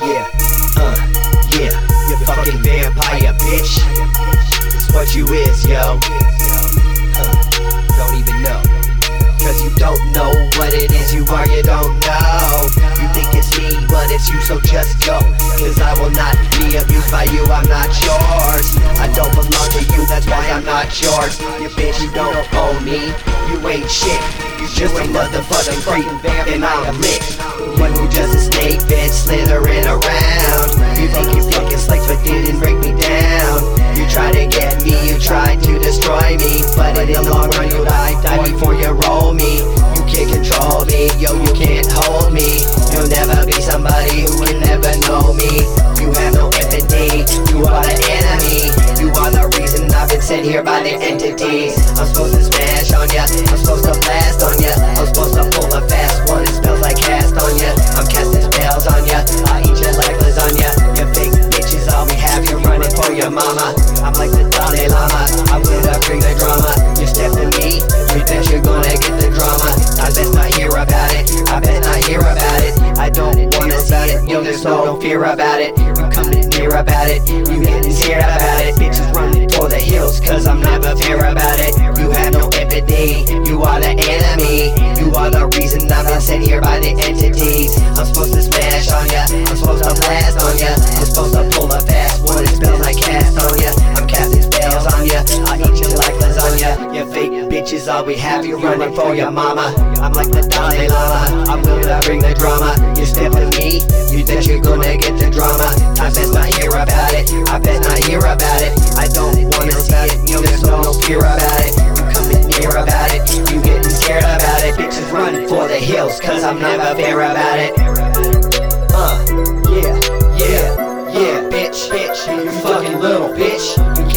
Yeah, uh, yeah, you fucking vampire, bitch. It's what you is, yo. Uh, don't even know. Cause you don't know what it is you are, you don't know. You think it's me, but it's you, so just go. Cause I will not be abused by you, I'm not yours. I don't belong to you, that's why I'm not yours. You bitch, you don't own me, you ain't shit. You just a motherfucking creep, and I'm lit. When you just a snake, bitch, slithering around. You think you fucking slick, but didn't break me down. You try to get me, you tried to destroy me. But in the long run, you die, die before you roll me. You can't control me, yo, you can't hold me. You'll never be somebody who can never know me. You have no empathy, you are the enemy. You are the reason I've been sent here by the entities. I'm supposed to smash on ya, I'm supposed to blast on ya. I'm supposed to pull a fast one, I'm like the Dalai Lama, I'm gonna bring the drama. You step to me, you bet you're gonna get the drama. I bet not hear about it, I bet not hear about it. I don't wanna see it, You yo, no fear about it. You coming near about it, you getting scared about it. Bitches running for the hills, cause I'm never fair about it. You have no empathy, you are the enemy. You are the reason I've been sent here by the entities. I'm supposed to smash on ya, I'm supposed to blast on ya. I'm supposed to pull a fast one, it spells like we have you running for your mama. I'm like the Dalai Lama, I'm gonna bring the drama. You step to me, you bet you're gonna get the drama. I bet not hear about it, I bet not hear about it. I don't wanna see it, yo, there's no fear about it. You coming near about it, you getting scared about it. Bitches run for the hills, cause I'm never fair about it. Uh, yeah, yeah, yeah, bitch, bitch, you fucking little bitch.